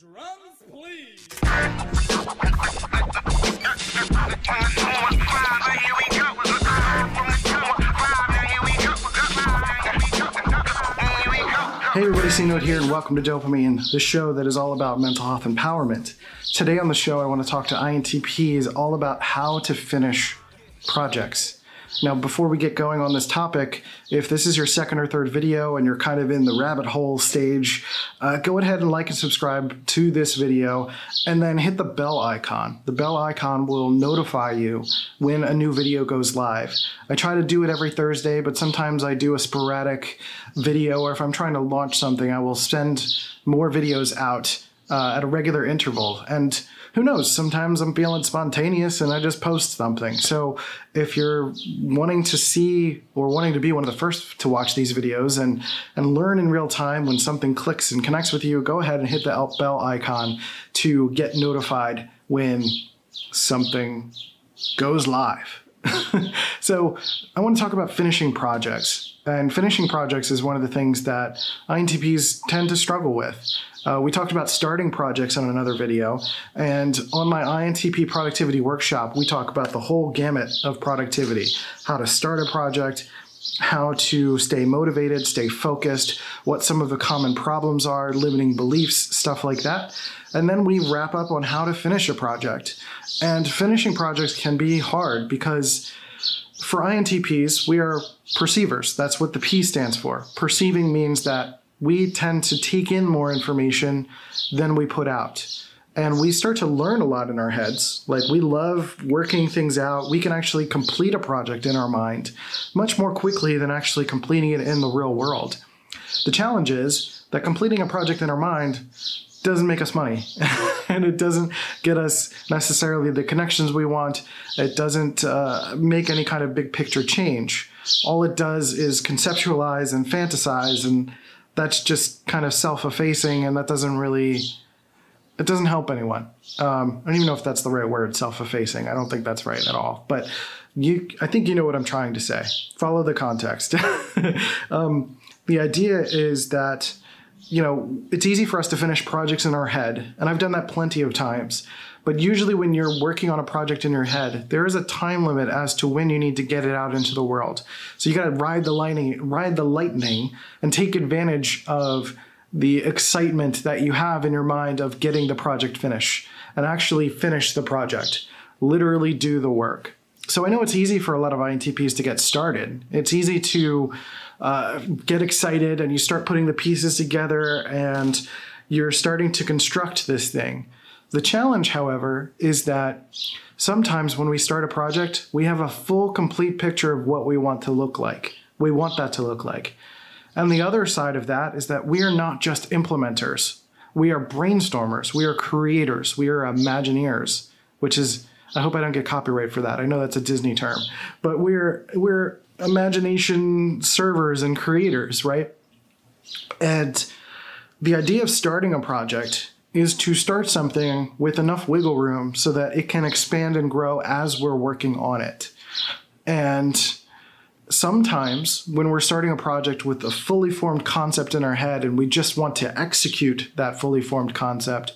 Drums, please. Hey everybody, C Note here, and welcome to Dopamine, the show that is all about mental health empowerment. Today on the show, I want to talk to INTPs all about how to finish projects. Now, before we get going on this topic, if this is your second or third video and you're kind of in the rabbit hole stage, uh, go ahead and like and subscribe to this video and then hit the bell icon. The bell icon will notify you when a new video goes live. I try to do it every Thursday, but sometimes I do a sporadic video, or if I'm trying to launch something, I will send more videos out uh, at a regular interval. And who knows? Sometimes I'm feeling spontaneous and I just post something. So if you're wanting to see or wanting to be one of the first to watch these videos and and learn in real time when something clicks and connects with you, go ahead and hit the bell icon to get notified when something goes live. so I want to talk about finishing projects. And finishing projects is one of the things that INTPs tend to struggle with. Uh, we talked about starting projects on another video, and on my INTP productivity workshop, we talk about the whole gamut of productivity how to start a project, how to stay motivated, stay focused, what some of the common problems are, limiting beliefs, stuff like that. And then we wrap up on how to finish a project. And finishing projects can be hard because for INTPs, we are perceivers. That's what the P stands for. Perceiving means that we tend to take in more information than we put out. And we start to learn a lot in our heads. Like we love working things out. We can actually complete a project in our mind much more quickly than actually completing it in the real world. The challenge is that completing a project in our mind doesn't make us money. And it doesn't get us necessarily the connections we want. It doesn't uh, make any kind of big picture change. All it does is conceptualize and fantasize and that's just kind of self-effacing and that doesn't really it doesn't help anyone. Um, i don't even know if that's the right word self-effacing. I don't think that's right at all. But you i think you know what i'm trying to say. Follow the context. Um, the idea is that you know it's easy for us to finish projects in our head and i've done that plenty of times but usually, when you're working on a project in your head, there is a time limit as to when you need to get it out into the world. So you got to ride the lightning, ride the lightning, and take advantage of the excitement that you have in your mind of getting the project finished and actually finish the project. Literally do the work. So I know it's easy for a lot of INTPs to get started. It's easy to uh, get excited and you start putting the pieces together and you're starting to construct this thing. The challenge, however, is that sometimes when we start a project, we have a full, complete picture of what we want to look like. We want that to look like. And the other side of that is that we are not just implementers. We are brainstormers. We are creators. We are imagineers, which is, I hope I don't get copyright for that. I know that's a Disney term, but we're, we're imagination servers and creators, right? And the idea of starting a project is to start something with enough wiggle room so that it can expand and grow as we're working on it. And sometimes when we're starting a project with a fully formed concept in our head and we just want to execute that fully formed concept,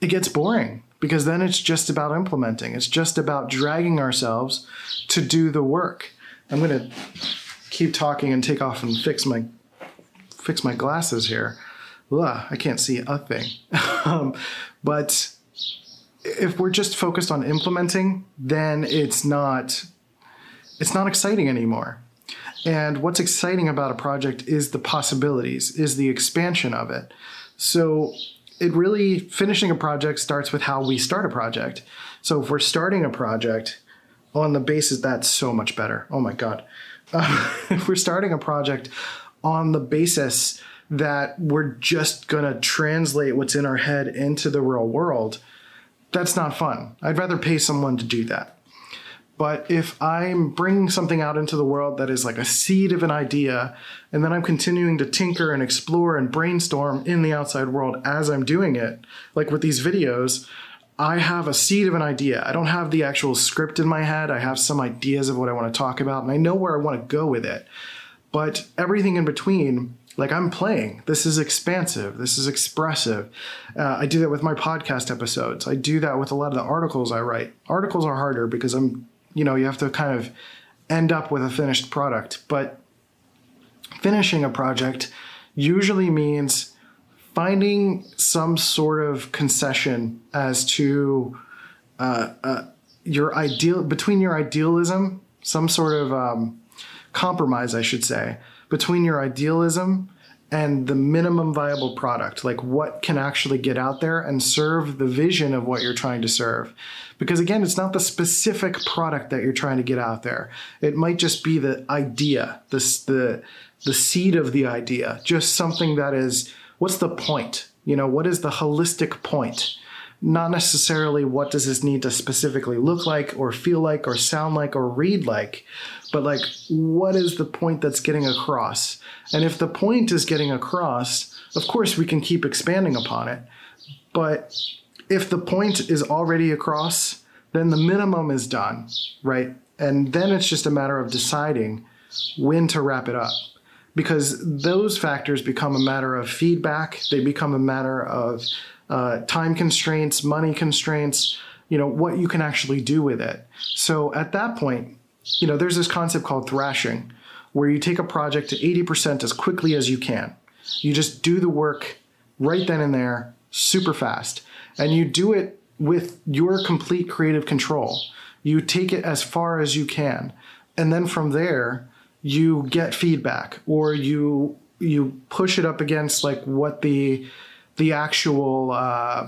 it gets boring because then it's just about implementing. It's just about dragging ourselves to do the work. I'm to keep talking and take off and fix my fix my glasses here ugh, I can't see a thing. um, but if we're just focused on implementing, then it's not it's not exciting anymore. And what's exciting about a project is the possibilities, is the expansion of it. So it really finishing a project starts with how we start a project. So if we're starting a project on the basis that's so much better. Oh my god. Uh, if we're starting a project on the basis that we're just going to translate what's in our head into the real world, that's not fun. I'd rather pay someone to do that. But if I'm bringing something out into the world that is like a seed of an idea, and then I'm continuing to tinker and explore and brainstorm in the outside world as I'm doing it, like with these videos, I have a seed of an idea. I don't have the actual script in my head. I have some ideas of what I want to talk about, and I know where I want to go with it. But everything in between Like I'm playing. This is expansive. This is expressive. Uh, I do that with my podcast episodes. I do that with a lot of the articles I write. Articles are harder because I'm, you know, you have to kind of end up with a finished product. But finishing a project usually means finding some sort of concession as to uh, uh, your ideal between your idealism, some sort of um, compromise, I should say, between your idealism and the minimum viable product, like what can actually get out there and serve the vision of what you're trying to serve. Because again, it's not the specific product that you're trying to get out there. It might just be the idea, the, the, the seed of the idea, just something that is, what's the point? You know, what is the holistic point? Not necessarily what does this need to specifically look like or feel like or sound like or read like, but like what is the point that's getting across? And if the point is getting across, of course we can keep expanding upon it. But if the point is already across, then the minimum is done, right? And then it's just a matter of deciding when to wrap it up. Because those factors become a matter of feedback, they become a matter of uh, time constraints, money constraints, you know, what you can actually do with it. So at that point, you know, there's this concept called thrashing, where you take a project to 80% as quickly as you can. You just do the work right then and there, super fast. And you do it with your complete creative control. You take it as far as you can. And then from there, you get feedback or you you push it up against like what the the actual uh,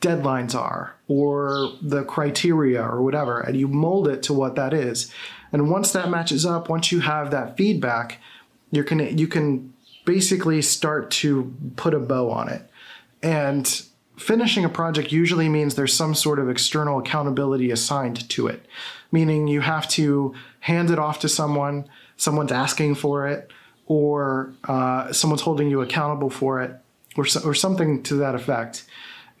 deadlines are or the criteria or whatever, and you mold it to what that is. And once that matches up, once you have that feedback, you can you can basically start to put a bow on it. And finishing a project usually means there's some sort of external accountability assigned to it, meaning you have to hand it off to someone, someone's asking for it, or uh, someone's holding you accountable for it, or, so, or something to that effect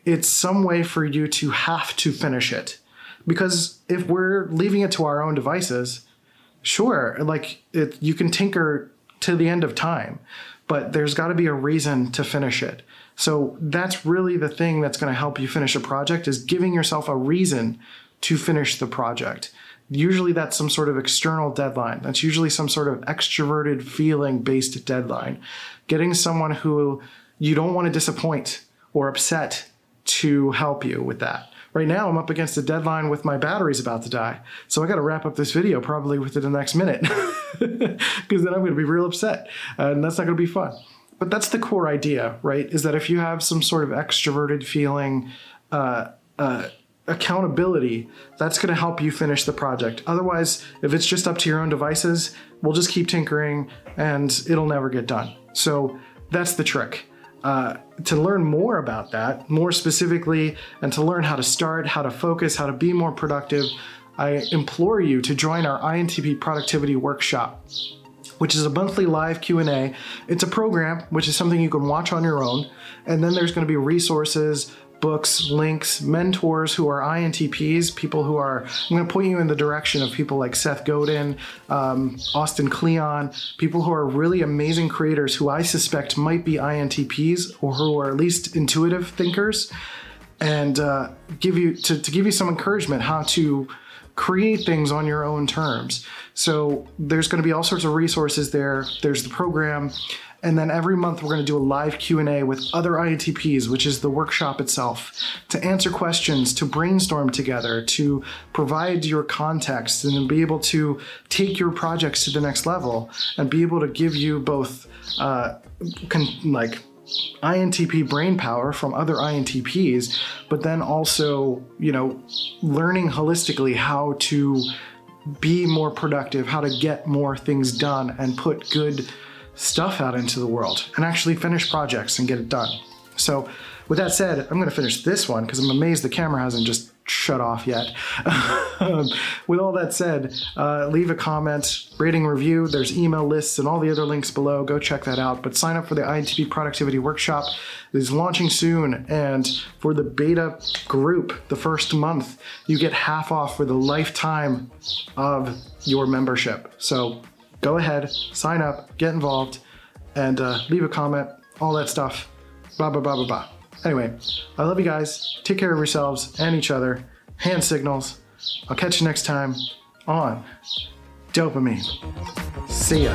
it's some way for you to have to finish it. Because if we're leaving it to our own devices, sure, like it, you can tinker to the end of time, but there's got to be a reason to finish it. So that's really the thing that's going to help you finish a project is giving yourself a reason to finish the project. Usually that's some sort of external deadline. That's usually some sort of extroverted feeling based deadline. Getting someone who you don't want to disappoint or upset to help you with that. Right now, I'm up against a deadline with my battery's about to die. So I got to wrap up this video probably within the next minute because then I'm going to be real upset and that's not going to be fun. But that's the core idea, right? Is that if you have some sort of extroverted feeling, uh, uh, accountability, that's going to help you finish the project. Otherwise, if it's just up to your own devices, we'll just keep tinkering and it'll never get done. So that's the trick. Uh, to learn more about that, more specifically, and to learn how to start, how to focus, how to be more productive, I implore you to join our INTP Productivity Workshop which is a monthly live Q&A. It's a program, which is something you can watch on your own, and then there's going to be resources, books, links, mentors who are INTPs, people who are, I'm going to point you in the direction of people like Seth Godin, um, Austin Kleon, people who are really amazing creators who I suspect might be INTPs or who are at least intuitive thinkers, and uh, give you to, to give you some encouragement how to create things on your own terms. So there's going to be all sorts of resources there. There's the program. And then every month we're going to do a live Q&A with other INTPs, which is the workshop itself, to answer questions, to brainstorm together, to provide your context and be able to take your projects to the next level and be able to give you both uh, like INTP brain power from other INTPs, but then also, you know, learning holistically how to be more productive, how to get more things done and put good stuff out into the world and actually finish projects and get it done. So with that said, I'm going to finish this one because I'm amazed the camera hasn't just shut off yet. with all that said, uh, leave a comment, rating, review. There's email lists and all the other links below. Go check that out. But sign up for the INTP Productivity Workshop. It is launching soon. And for the beta group, the first month, you get half off for the lifetime of your membership. So go ahead, sign up, get involved, and uh, leave a comment, all that stuff. Blah, blah, blah, blah, blah. Anyway, I love you guys. Take care of yourselves and each other. Hand signals. I'll catch you next time on Dopamine. See ya.